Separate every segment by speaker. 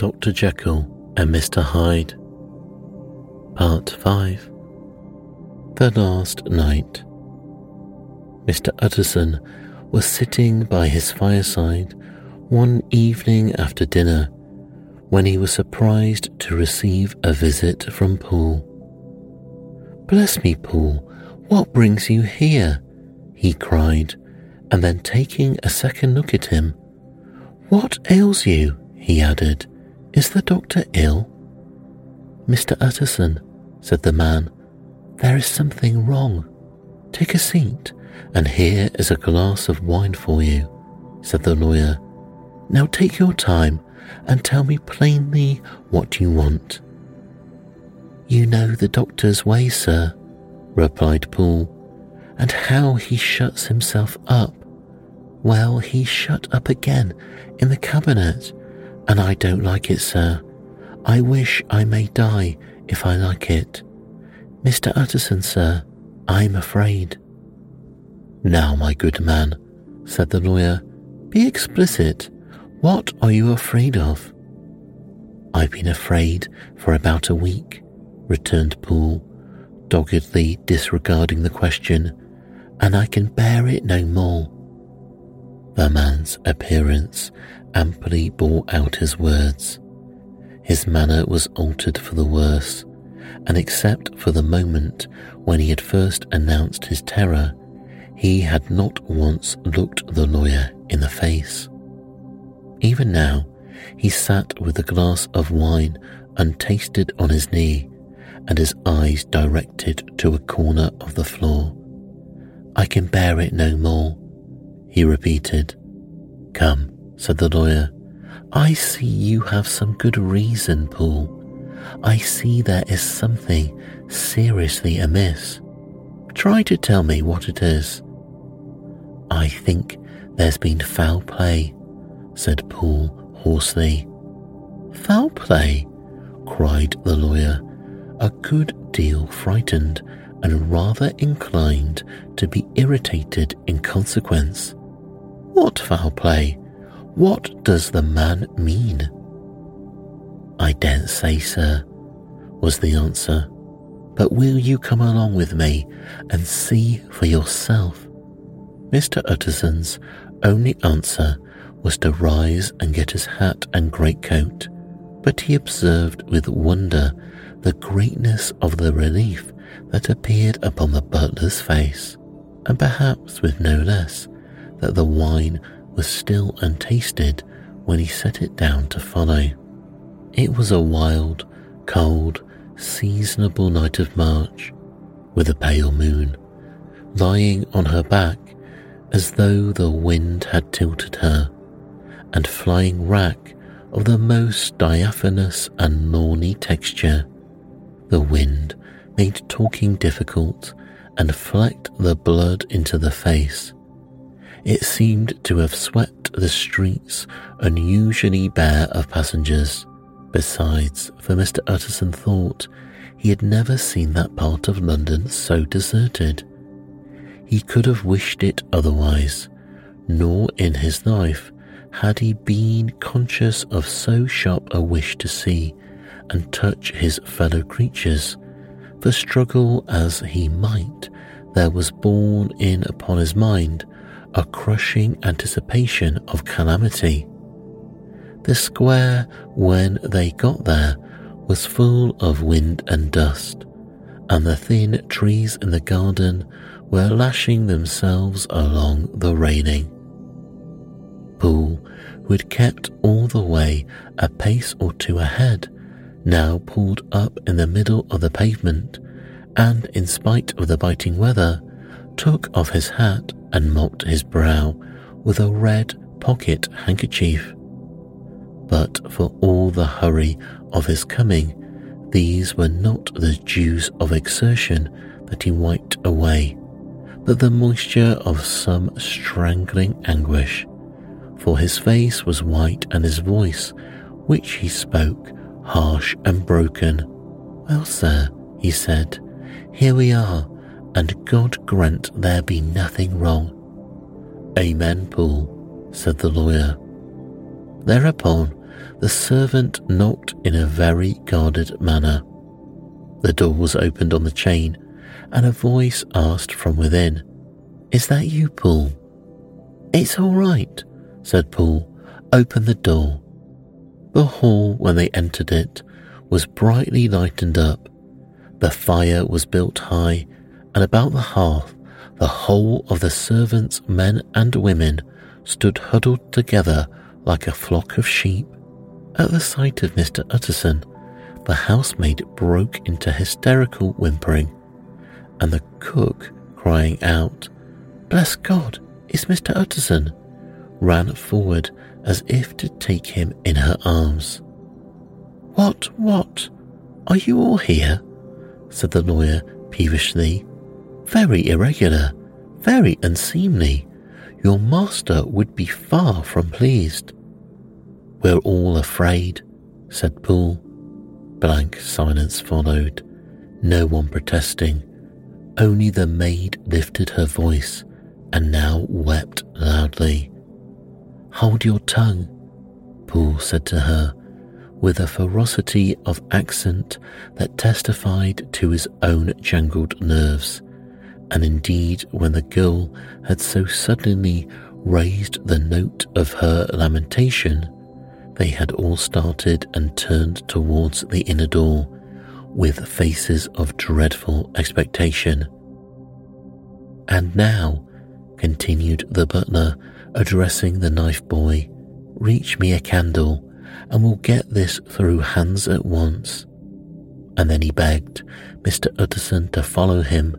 Speaker 1: Dr. Jekyll and Mr. Hyde. Part 5 The Last Night. Mr. Utterson was sitting by his fireside one evening after dinner when he was surprised to receive a visit from Poole. Bless me, Poole, what brings you here? he cried, and then taking a second look at him, What ails you? he added. Is the doctor ill? Mr. Utterson, said the man, there is something wrong. Take a seat, and here is a glass of wine for you, said the lawyer. Now take your time and tell me plainly what you want. You know the doctor's way, sir, replied Poole, and how he shuts himself up. Well, he's shut up again in the cabinet, and I don't like it, sir. I wish I may die if I like it. Mr. Utterson, sir, I'm afraid. Now, my good man, said the lawyer, be explicit. What are you afraid of? I've been afraid for about a week, returned Poole, doggedly disregarding the question, and I can bear it no more. The man's appearance amply bore out his words. His manner was altered for the worse, and except for the moment when he had first announced his terror, he had not once looked the lawyer in the face. Even now, he sat with a glass of wine untasted on his knee and his eyes directed to a corner of the floor. I can bear it no more, he repeated. Come, said the lawyer. I see you have some good reason, Poole. I see there is something seriously amiss. Try to tell me what it is. I think there's been foul play, said Poole hoarsely. Foul play? cried the lawyer a good deal frightened and rather inclined to be irritated in consequence. What foul play? What does the man mean? I daren't say, sir, was the answer, but will you come along with me and see for yourself? Mr. Utterson's only answer was to rise and get his hat and greatcoat, but he observed with wonder the greatness of the relief that appeared upon the butler's face, and perhaps with no less that the wine was still untasted when he set it down to follow. It was a wild, cold, seasonable night of March, with a pale moon lying on her back as though the wind had tilted her, and flying wrack of the most diaphanous and lawny texture the wind made talking difficult and flecked the blood into the face. It seemed to have swept the streets unusually bare of passengers. Besides, for Mr. Utterson thought he had never seen that part of London so deserted. He could have wished it otherwise, nor in his life had he been conscious of so sharp a wish to see and touch his fellow creatures, for struggle as he might, there was borne in upon his mind a crushing anticipation of calamity. The square, when they got there, was full of wind and dust, and the thin trees in the garden were lashing themselves along the railing. Poole, who had kept all the way a pace or two ahead, now pulled up in the middle of the pavement, and in spite of the biting weather, took off his hat and mopped his brow with a red pocket handkerchief. But for all the hurry of his coming, these were not the dews of exertion that he wiped away, but the moisture of some strangling anguish. For his face was white and his voice, which he spoke, harsh and broken. Well, sir, he said, here we are, and God grant there be nothing wrong. Amen, Poole, said the lawyer. Thereupon, the servant knocked in a very guarded manner. The door was opened on the chain, and a voice asked from within, Is that you, Poole? It's all right, said Poole. Open the door. The hall, when they entered it, was brightly lightened up. The fire was built high, and about the hearth the whole of the servants, men and women, stood huddled together like a flock of sheep. At the sight of Mr. Utterson, the housemaid broke into hysterical whimpering, and the cook, crying out, Bless God, it's Mr. Utterson, ran forward as if to take him in her arms. What, what? Are you all here? said the lawyer peevishly. Very irregular, very unseemly. Your master would be far from pleased. We're all afraid, said Poole. Blank silence followed, no one protesting. Only the maid lifted her voice and now wept loudly. Hold your tongue, Poole said to her, with a ferocity of accent that testified to his own jangled nerves. And indeed, when the girl had so suddenly raised the note of her lamentation, they had all started and turned towards the inner door with faces of dreadful expectation. And now, continued the butler, addressing the knife boy, reach me a candle and we'll get this through hands at once. And then he begged Mr. Utterson to follow him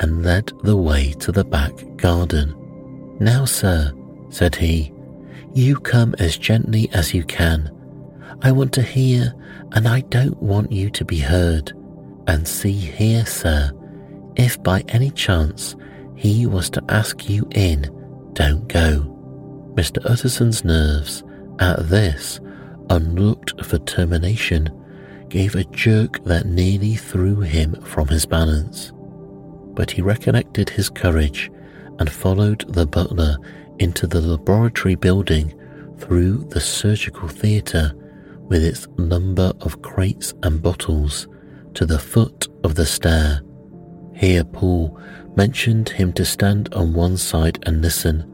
Speaker 1: and led the way to the back garden. Now, sir, said he, you come as gently as you can. I want to hear, and I don't want you to be heard. And see here, sir, if by any chance he was to ask you in, don't go. Mr. Utterson's nerves, at this, unlooked for termination, gave a jerk that nearly threw him from his balance. But he recollected his courage and followed the butler into the laboratory building through the surgical theatre with its number of crates and bottles to the foot of the stair. Here Poole mentioned him to stand on one side and listen,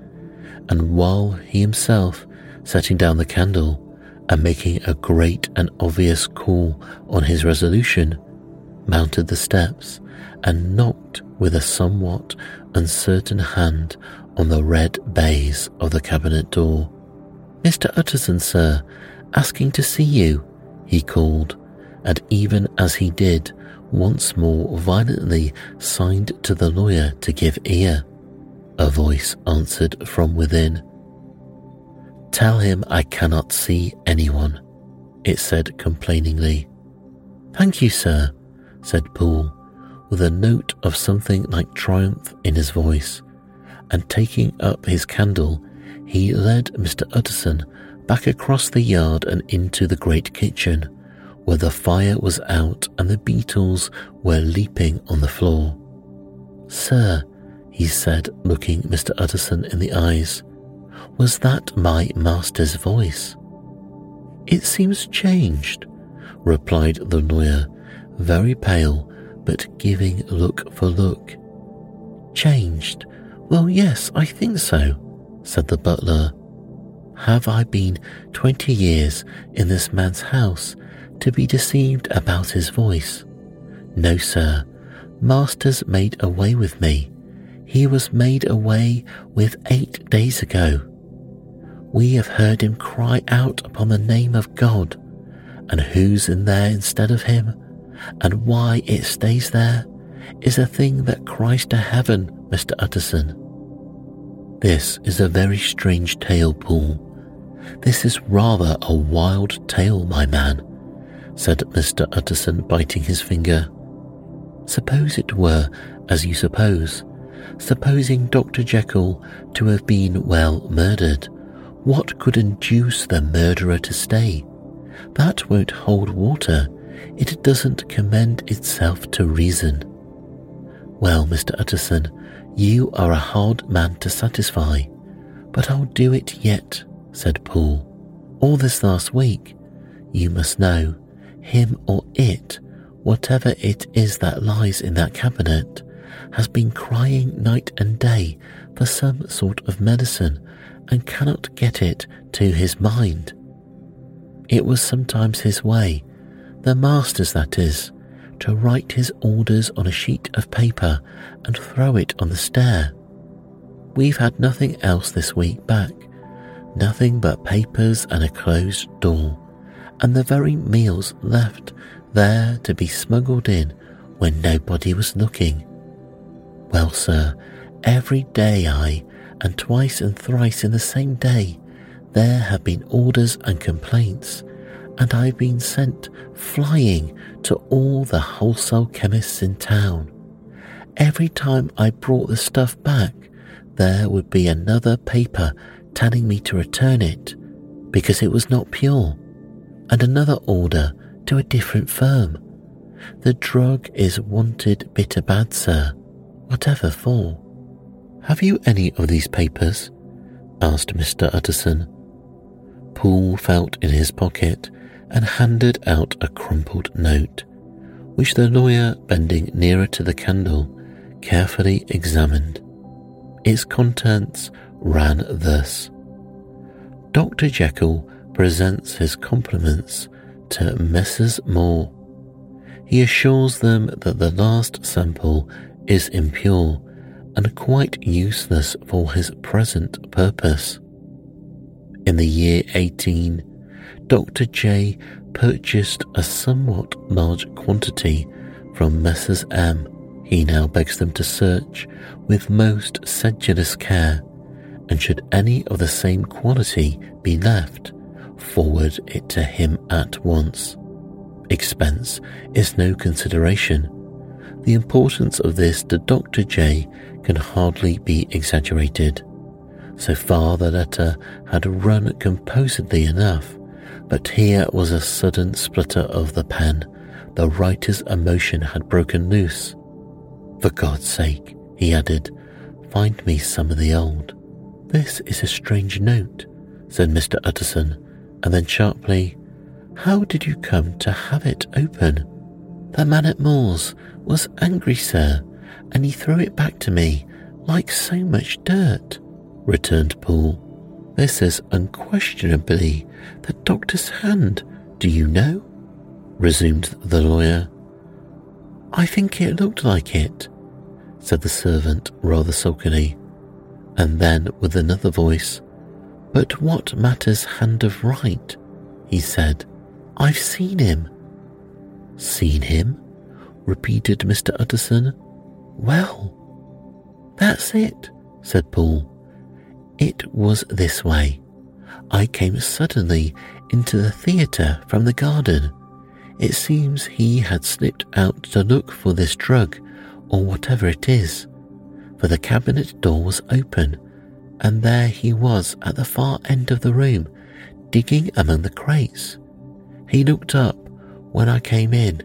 Speaker 1: and while he himself, setting down the candle and making a great and obvious call on his resolution, mounted the steps and knocked with a somewhat uncertain hand on the red baize of the cabinet door. Mr. Utterson, sir, asking to see you, he called, and even as he did, once more violently signed to the lawyer to give ear. A voice answered from within. Tell him I cannot see anyone, it said complainingly. Thank you, sir, said Poole, with a note of something like triumph in his voice and taking up his candle, he led Mr. Utterson back across the yard and into the great kitchen, where the fire was out and the beetles were leaping on the floor. Sir, he said, looking Mr. Utterson in the eyes, was that my master's voice? It seems changed, replied the lawyer, very pale, but giving look for look. Changed well, yes, I think so, said the butler. Have I been twenty years in this man's house to be deceived about his voice? No, sir. Master's made away with me. He was made away with eight days ago. We have heard him cry out upon the name of God, and who's in there instead of him, and why it stays there, is a thing that cries to heaven Mr. Utterson. This is a very strange tale, Poole. This is rather a wild tale, my man, said Mr. Utterson, biting his finger. Suppose it were as you suppose, supposing Dr. Jekyll to have been well murdered, what could induce the murderer to stay? That won't hold water. It doesn't commend itself to reason. Well, Mr. Utterson, you are a hard man to satisfy, but I'll do it yet, said Poole. All this last week, you must know, him or it, whatever it is that lies in that cabinet, has been crying night and day for some sort of medicine and cannot get it to his mind. It was sometimes his way, the master's that is, to write his orders on a sheet of paper and throw it on the stair. We've had nothing else this week back, nothing but papers and a closed door, and the very meals left there to be smuggled in when nobody was looking. Well, sir, every day I, and twice and thrice in the same day, there have been orders and complaints, and I've been sent flying to all the wholesale chemists in town. Every time I brought the stuff back, there would be another paper telling me to return it because it was not pure, and another order to a different firm. The drug is wanted bitter bad, sir, whatever for. Have you any of these papers? asked Mr. Utterson. Poole felt in his pocket and handed out a crumpled note, which the lawyer, bending nearer to the candle, carefully examined. Its contents ran thus Dr. Jekyll presents his compliments to Messrs. Moore. He assures them that the last sample is impure and quite useless for his present purpose. In the year 18, Dr. J purchased a somewhat large quantity from Messrs. M he now begs them to search with most sedulous care, and should any of the same quality be left, forward it to him at once. Expense is no consideration. The importance of this to Dr. J can hardly be exaggerated. So far, the letter had run composedly enough, but here was a sudden splutter of the pen. The writer's emotion had broken loose. For God's sake, he added, find me some of the old. This is a strange note, said Mr. Utterson, and then sharply, How did you come to have it open? The man at Moore's was angry, sir, and he threw it back to me like so much dirt, returned Poole. This is unquestionably the doctor's hand, do you know? resumed the lawyer. I think it looked like it, said the servant rather sulkily, and then with another voice, But what matters hand of right? he said. I've seen him. Seen him? repeated Mr. Utterson. Well, that's it, said Poole. It was this way. I came suddenly into the theatre from the garden it seems he had slipped out to look for this drug, or whatever it is, for the cabinet door was open, and there he was at the far end of the room, digging among the crates. He looked up when I came in,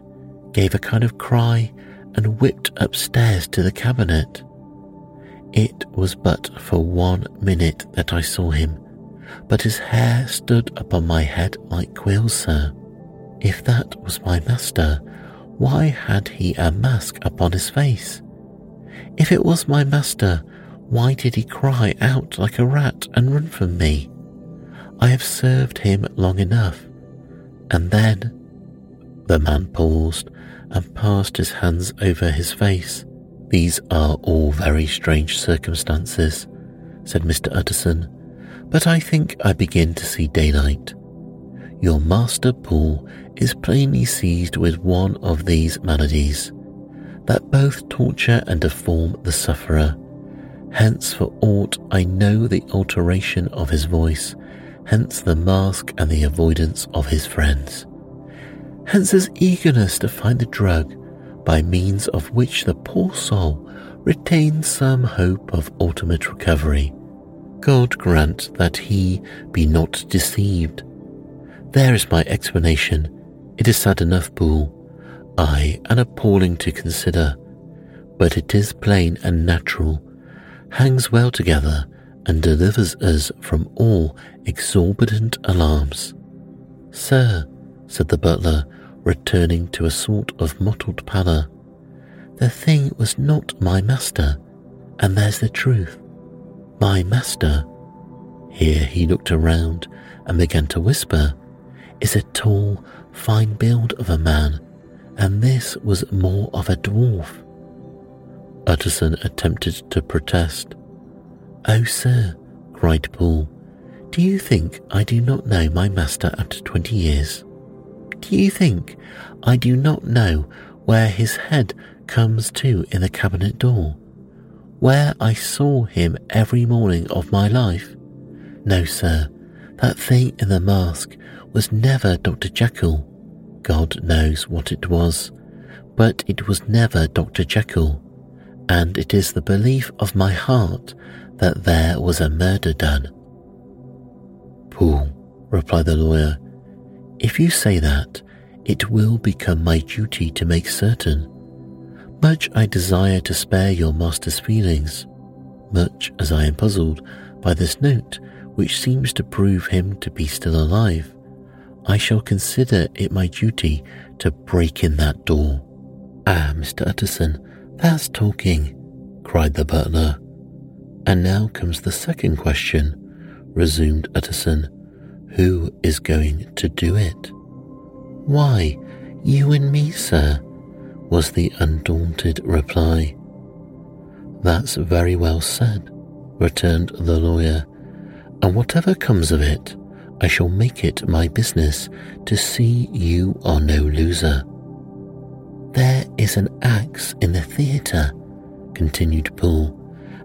Speaker 1: gave a kind of cry, and whipped upstairs to the cabinet. It was but for one minute that I saw him, but his hair stood upon my head like quills, sir. If that was my master, why had he a mask upon his face? If it was my master, why did he cry out like a rat and run from me? I have served him long enough. And then the man paused and passed his hands over his face. These are all very strange circumstances, said Mr. Utterson, but I think I begin to see daylight. Your master Poole is plainly seized with one of these maladies that both torture and deform the sufferer. Hence, for aught I know the alteration of his voice, hence the mask and the avoidance of his friends. Hence his eagerness to find the drug by means of which the poor soul retains some hope of ultimate recovery. God grant that he be not deceived. There is my explanation it is sad enough, Poole, ay, and appalling to consider, but it is plain and natural, hangs well together, and delivers us from all exorbitant alarms. Sir, said the butler, returning to a sort of mottled pallor, the thing was not my master, and there's the truth. My master, here he looked around and began to whisper, is a tall, fine build of a man, and this was more of a dwarf. Utterson attempted to protest. Oh, sir, cried Poole, do you think I do not know my master after twenty years? Do you think I do not know where his head comes to in the cabinet door? Where I saw him every morning of my life? No, sir, that thing in the mask was never Dr. Jekyll. God knows what it was, but it was never Dr. Jekyll, and it is the belief of my heart that there was a murder done. Poole, replied the lawyer, if you say that, it will become my duty to make certain. Much I desire to spare your master's feelings, much as I am puzzled by this note which seems to prove him to be still alive, I shall consider it my duty to break in that door. Ah, Mr. Utterson, that's talking, cried the butler. And now comes the second question, resumed Utterson. Who is going to do it? Why, you and me, sir, was the undaunted reply. That's very well said, returned the lawyer, and whatever comes of it, I shall make it my business to see you are no loser. There is an axe in the theatre, continued Poole,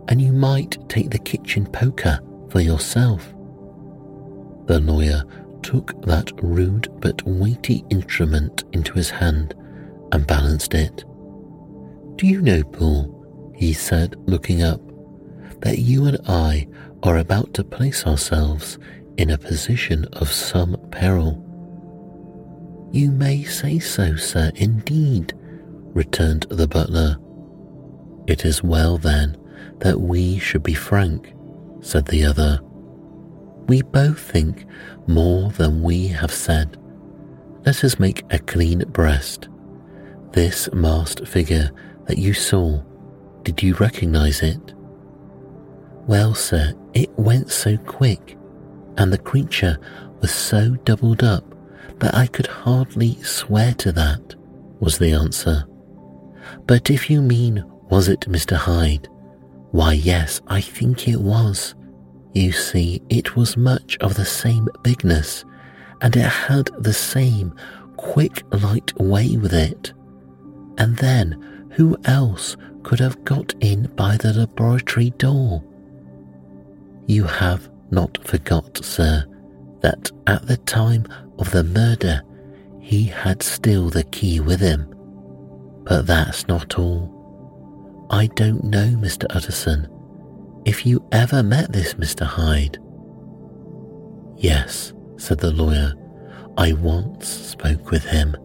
Speaker 1: and you might take the kitchen poker for yourself. The lawyer took that rude but weighty instrument into his hand and balanced it. Do you know, Poole, he said, looking up, that you and I are about to place ourselves in a position of some peril? You may say so, sir, indeed, returned the butler. It is well, then, that we should be frank, said the other. We both think more than we have said. Let us make a clean breast. This masked figure that you saw, did you recognize it? Well, sir, it went so quick, and the creature was so doubled up that I could hardly swear to that, was the answer. But if you mean, was it Mr. Hyde? Why, yes, I think it was. You see, it was much of the same bigness, and it had the same quick, light way with it. And then, who else could have got in by the laboratory door? You have not forgot, sir, that at the time of the murder he had still the key with him. But that's not all. I don't know, Mr. Utterson, if you ever met this Mr. Hyde. Yes, said the lawyer, I once spoke with him.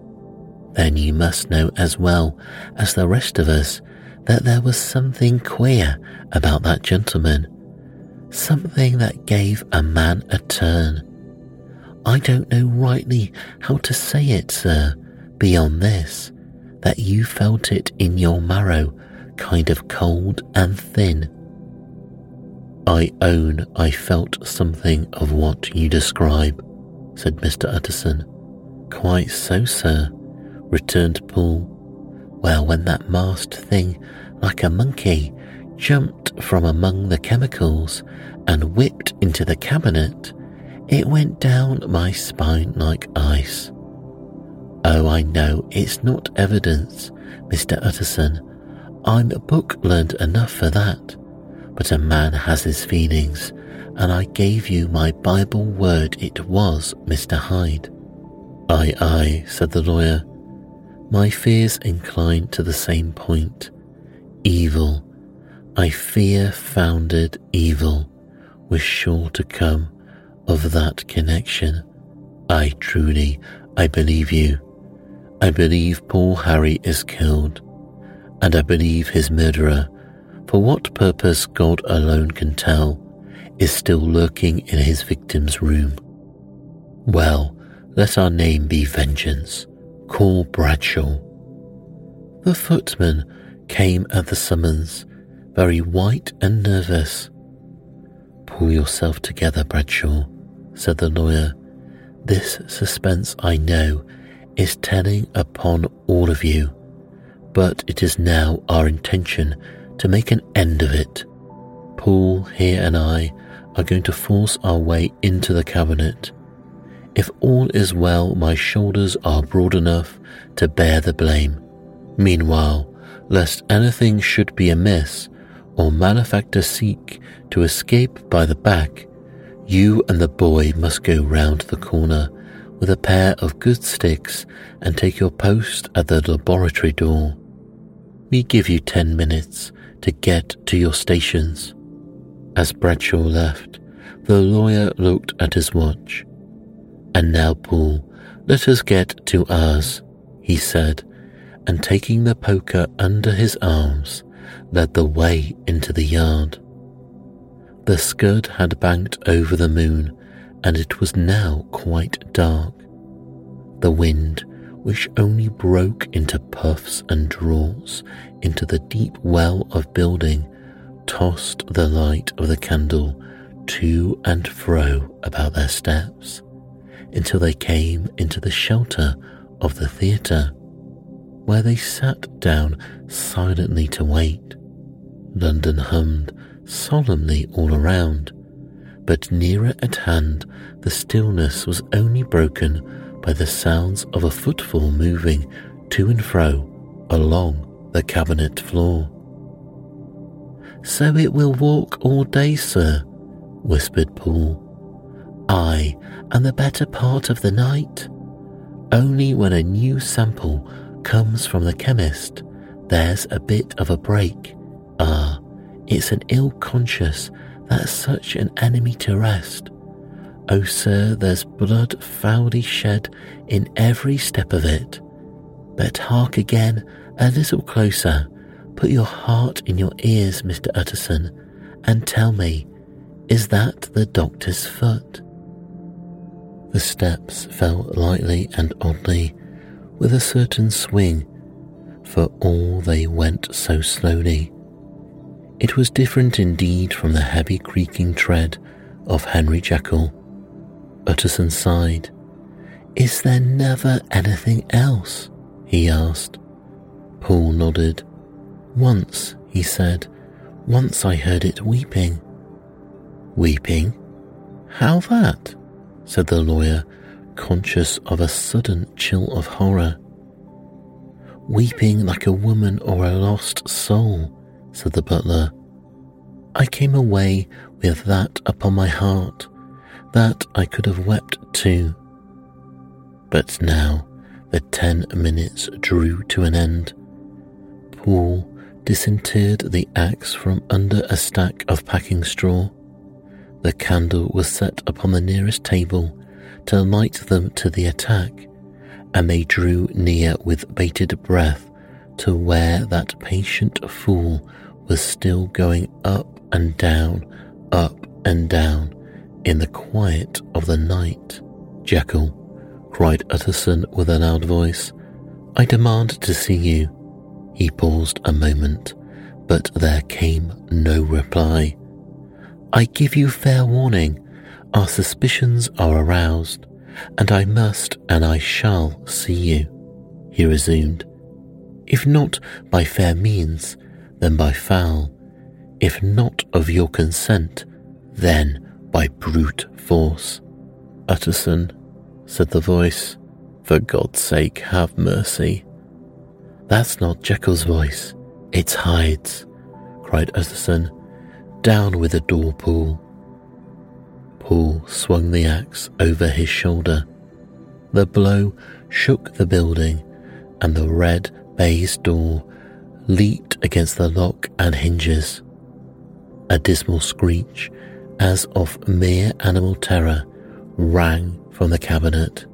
Speaker 1: Then you must know as well as the rest of us that there was something queer about that gentleman, something that gave a man a turn. I don't know rightly how to say it, sir, beyond this, that you felt it in your marrow, kind of cold and thin I own I felt something of what you describe, said Mr. Utterson. Quite so, sir, returned Poole. Well, when that masked thing, like a monkey, jumped from among the chemicals and whipped into the cabinet, it went down my spine like ice. Oh, I know it's not evidence, Mr. Utterson. I'm a book learned enough for that but a man has his feelings, and I gave you my Bible word it was Mr. Hyde. Aye, aye, said the lawyer. My fears incline to the same point. Evil, I fear founded evil, was sure to come of that connection. I truly, I believe you. I believe poor Harry is killed, and I believe his murderer for what purpose God alone can tell, is still lurking in his victim's room. Well, let our name be Vengeance. Call Bradshaw. The footman came at the summons, very white and nervous. Pull yourself together, Bradshaw, said the lawyer. This suspense, I know, is telling upon all of you, but it is now our intention to make an end of it. Poole here and I are going to force our way into the cabinet. If all is well, my shoulders are broad enough to bear the blame. Meanwhile, lest anything should be amiss, or malefactor seek to escape by the back, you and the boy must go round the corner with a pair of good sticks and take your post at the laboratory door. We give you ten minutes to get to your stations. As Bradshaw left, the lawyer looked at his watch. And now, Poole, let us get to ours, he said, and taking the poker under his arms, led the way into the yard. The scud had banked over the moon, and it was now quite dark. The wind, which only broke into puffs and draughts into the deep well of building, tossed the light of the candle to and fro about their steps until they came into the shelter of the theatre, where they sat down silently to wait. London hummed solemnly all around, but nearer at hand the stillness was only broken by the sounds of a footfall moving to and fro along the cabinet floor. So it will walk all day, sir, whispered Poole. Ay, and the better part of the night. Only when a new sample comes from the chemist, there's a bit of a break. Ah, it's an ill conscience that's such an enemy to rest. Oh, sir, there's blood foully shed in every step of it. But hark again, a little closer. Put your heart in your ears, Mr. Utterson, and tell me, is that the doctor's foot? The steps fell lightly and oddly, with a certain swing, for all they went so slowly. It was different indeed from the heavy creaking tread of Henry Jekyll. Utterson sighed. Is there never anything else? he asked. Poole nodded. Once, he said, once I heard it weeping. Weeping? How that? Said the lawyer, conscious of a sudden chill of horror. Weeping like a woman or a lost soul, said the butler. I came away with that upon my heart, that I could have wept too. But now the ten minutes drew to an end. Poole disinterred the axe from under a stack of packing straw. The candle was set upon the nearest table to light them to the attack, and they drew near with bated breath to where that patient fool was still going up and down, up and down in the quiet of the night. Jekyll, cried Utterson with a loud voice, I demand to see you. He paused a moment, but there came no reply. I give you fair warning. Our suspicions are aroused, and I must and I shall see you, he resumed. If not by fair means, then by foul. If not of your consent, then by brute force. Utterson, said the voice, for God's sake have mercy. That's not Jekyll's voice, it's Hyde's, cried Utterson down with the door Poole. Poole swung the axe over his shoulder. The blow shook the building, and the red baize door leaped against the lock and hinges. A dismal screech, as of mere animal terror, rang from the cabinet.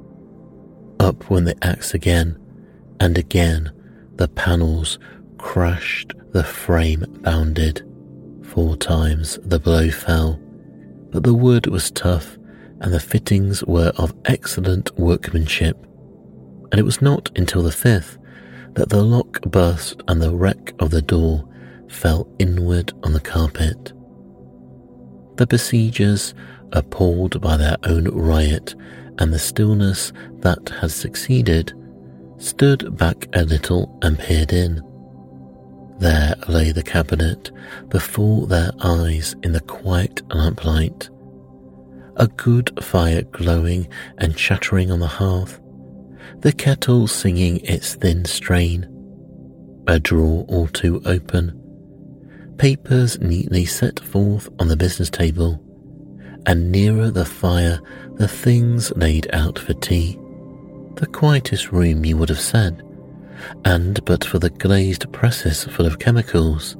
Speaker 1: Up went the axe again, and again the panels crashed, the frame bounded. Four times the blow fell, but the wood was tough and the fittings were of excellent workmanship. And it was not until the fifth that the lock burst and the wreck of the door fell inward on the carpet. The besiegers, appalled by their own riot and the stillness that had succeeded, stood back a little and peered in. There lay the cabinet before their eyes in the quiet lamplight. A good fire glowing and chattering on the hearth, the kettle singing its thin strain, a drawer or two open, papers neatly set forth on the business table, and nearer the fire the things laid out for tea. The quietest room, you would have said and but for the glazed presses full of chemicals,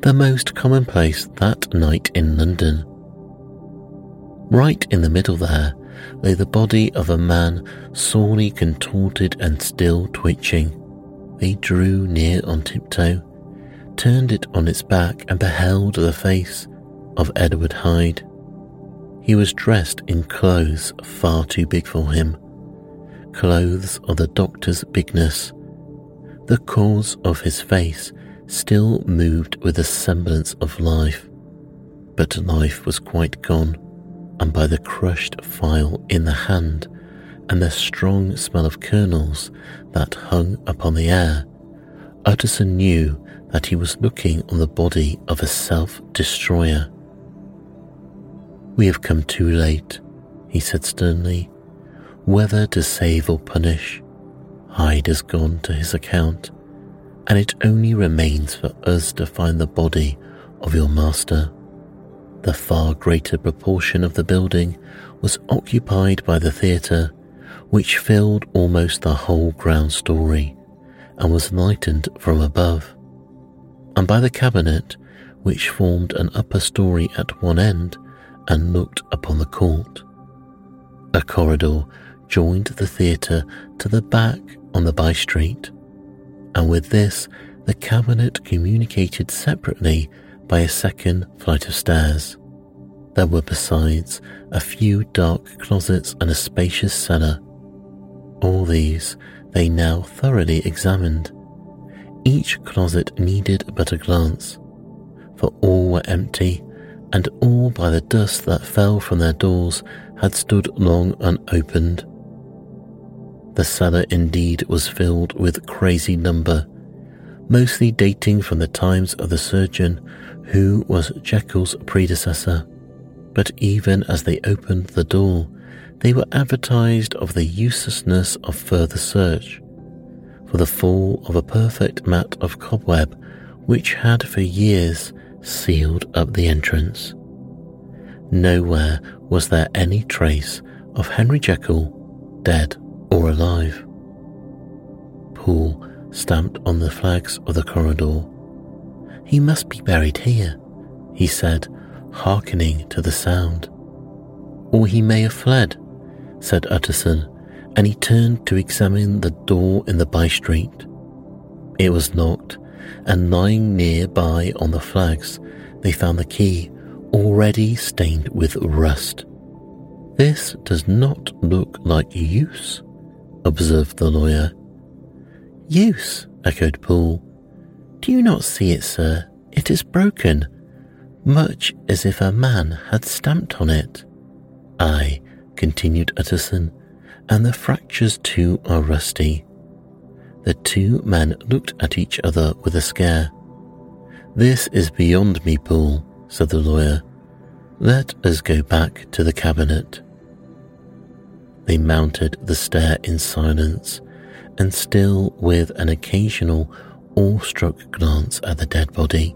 Speaker 1: the most commonplace that night in London. Right in the middle there lay the body of a man sorely contorted and still twitching. They drew near on tiptoe, turned it on its back, and beheld the face of Edward Hyde. He was dressed in clothes far too big for him, clothes of the doctor's bigness the cause of his face still moved with a semblance of life, but life was quite gone, and by the crushed file in the hand and the strong smell of kernels that hung upon the air, Utterson knew that he was looking on the body of a self destroyer. We have come too late, he said sternly, whether to save or punish. Hyde has gone to his account, and it only remains for us to find the body of your master. The far greater proportion of the building was occupied by the theatre, which filled almost the whole ground story and was lightened from above, and by the cabinet, which formed an upper story at one end and looked upon the court. A corridor joined the theatre to the back on the by street, and with this, the cabinet communicated separately by a second flight of stairs. There were besides a few dark closets and a spacious cellar. All these they now thoroughly examined. Each closet needed but a glance, for all were empty, and all by the dust that fell from their doors had stood long unopened. The cellar indeed was filled with crazy number, mostly dating from the times of the surgeon who was Jekyll's predecessor. But even as they opened the door, they were advertised of the uselessness of further search, for the fall of a perfect mat of cobweb which had for years sealed up the entrance. Nowhere was there any trace of Henry Jekyll dead or alive. Poole stamped on the flags of the corridor. He must be buried here, he said, hearkening to the sound. Or he may have fled, said Utterson, and he turned to examine the door in the by street. It was locked, and lying near by on the flags, they found the key already stained with rust. This does not look like use, observed the lawyer. Use, echoed Poole. Do you not see it, sir? It is broken, much as if a man had stamped on it. Ay, continued Utterson, and the fractures too are rusty. The two men looked at each other with a scare. This is beyond me, Poole, said the lawyer. Let us go back to the cabinet. They mounted the stair in silence, and still with an occasional awestruck glance at the dead body,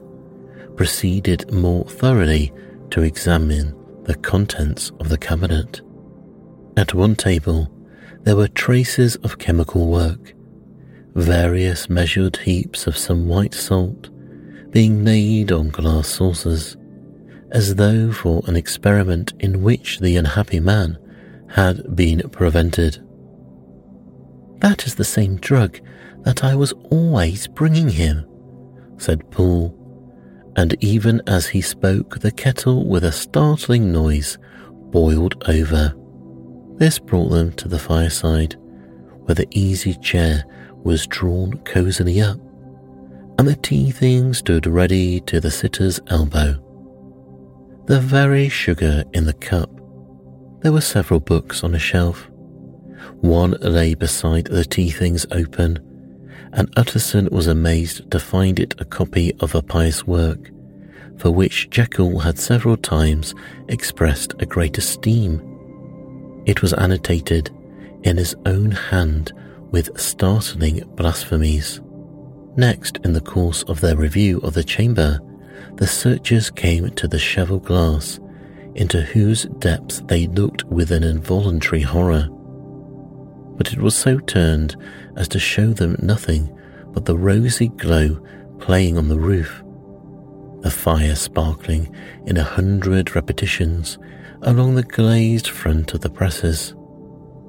Speaker 1: proceeded more thoroughly to examine the contents of the cabinet. At one table, there were traces of chemical work, various measured heaps of some white salt being laid on glass saucers, as though for an experiment in which the unhappy man had been prevented. That is the same drug that I was always bringing him, said Poole. and even as he spoke, the kettle, with a startling noise, boiled over. This brought them to the fireside, where the easy chair was drawn cosily up, and the tea thing stood ready to the sitter's elbow. The very sugar in the cup. There were several books on a shelf. One lay beside the tea thing's open, and Utterson was amazed to find it a copy of a pious work, for which Jekyll had several times expressed a great esteem. It was annotated in his own hand with startling blasphemies. Next, in the course of their review of the chamber, the searchers came to the cheval glass, into whose depths they looked with an involuntary horror. But it was so turned as to show them nothing but the rosy glow playing on the roof, the fire sparkling in a hundred repetitions along the glazed front of the presses,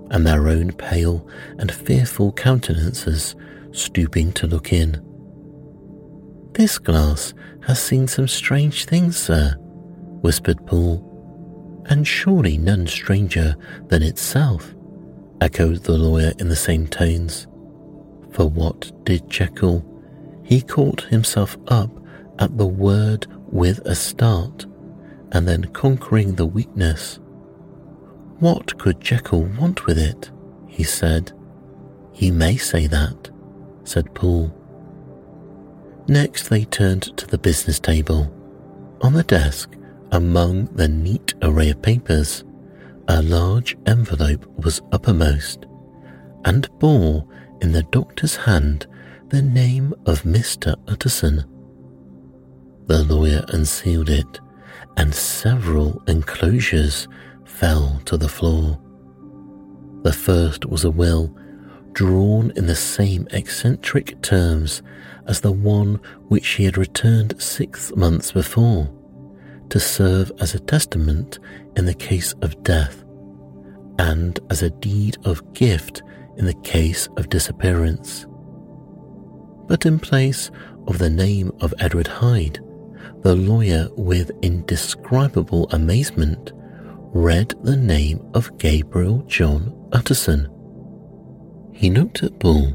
Speaker 1: and their own pale and fearful countenances stooping to look in. This glass has seen some strange things, sir, whispered Poole, and surely none stranger than itself, echoed the lawyer in the same tones. For what did Jekyll? He caught himself up at the word with a start, and then conquering the weakness. What could Jekyll want with it? he said. He may say that, said Poole. Next, they turned to the business table. On the desk, among the neat array of papers, a large envelope was uppermost and bore in the doctor's hand the name of Mr. Utterson. The lawyer unsealed it, and several enclosures fell to the floor. The first was a will drawn in the same eccentric terms as the one which he had returned six months before, to serve as a testament in the case of death, and as a deed of gift in the case of disappearance. But in place of the name of Edward Hyde, the lawyer, with indescribable amazement, read the name of Gabriel John Utterson. He looked at Poole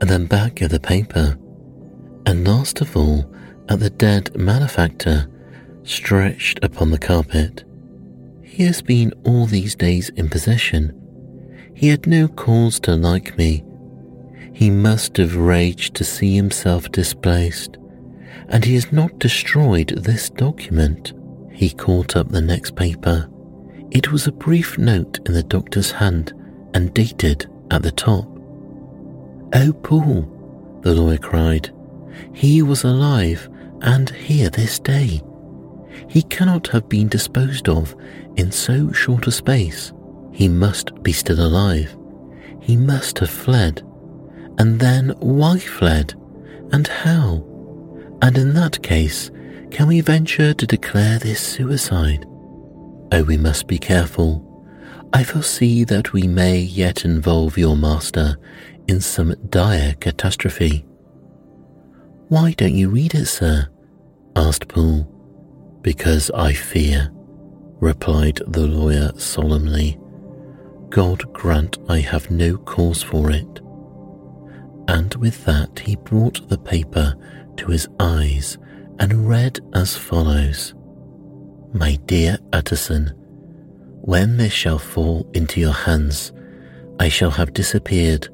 Speaker 1: and then back at the paper and last of all at the dead malefactor stretched upon the carpet. He has been all these days in possession. He had no cause to like me. He must have raged to see himself displaced, and he has not destroyed this document. He caught up the next paper. It was a brief note in the doctor's hand and dated at the top. Oh, Poole, the lawyer cried, he was alive and here this day. He cannot have been disposed of in so short a space. He must be still alive. He must have fled. And then why fled? And how? And in that case, can we venture to declare this suicide? Oh, we must be careful. I foresee that we may yet involve your master in some dire catastrophe. Why don't you read it, sir? asked Poole. Because I fear, replied the lawyer solemnly. God grant I have no cause for it. And with that he brought the paper to his eyes and read as follows My dear Utterson, when this shall fall into your hands, I shall have disappeared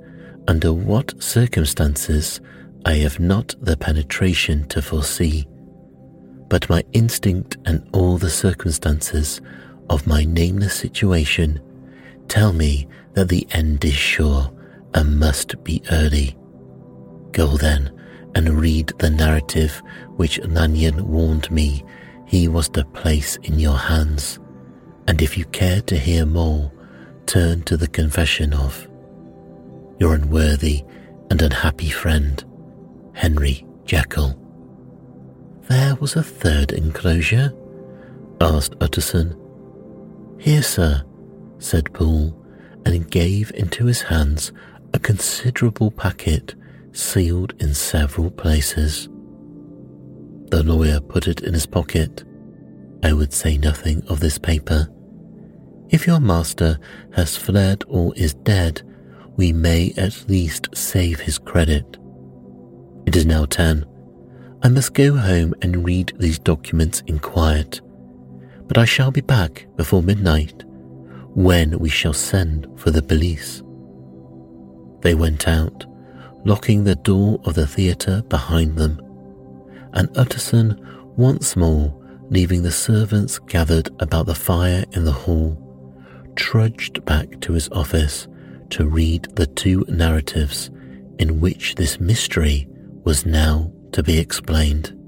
Speaker 1: under what circumstances I have not the penetration to foresee, but my instinct and all the circumstances of my nameless situation tell me that the end is sure and must be early. Go then and read the narrative which Lanyon warned me he was to place in your hands, and if you care to hear more, turn to the confession of your unworthy and unhappy friend, Henry Jekyll. There was a third enclosure? asked Utterson. Here, sir, said Poole, and gave into his hands a considerable packet sealed in several places. The lawyer put it in his pocket. I would say nothing of this paper. If your master has fled or is dead, we may at least save his credit. It is now ten. I must go home and read these documents in quiet, but I shall be back before midnight, when we shall send for the police. They went out, locking the door of the theatre behind them, and Utterson once more leaving the servants gathered about the fire in the hall, trudged back to his office to read the two narratives in which this mystery was now to be explained.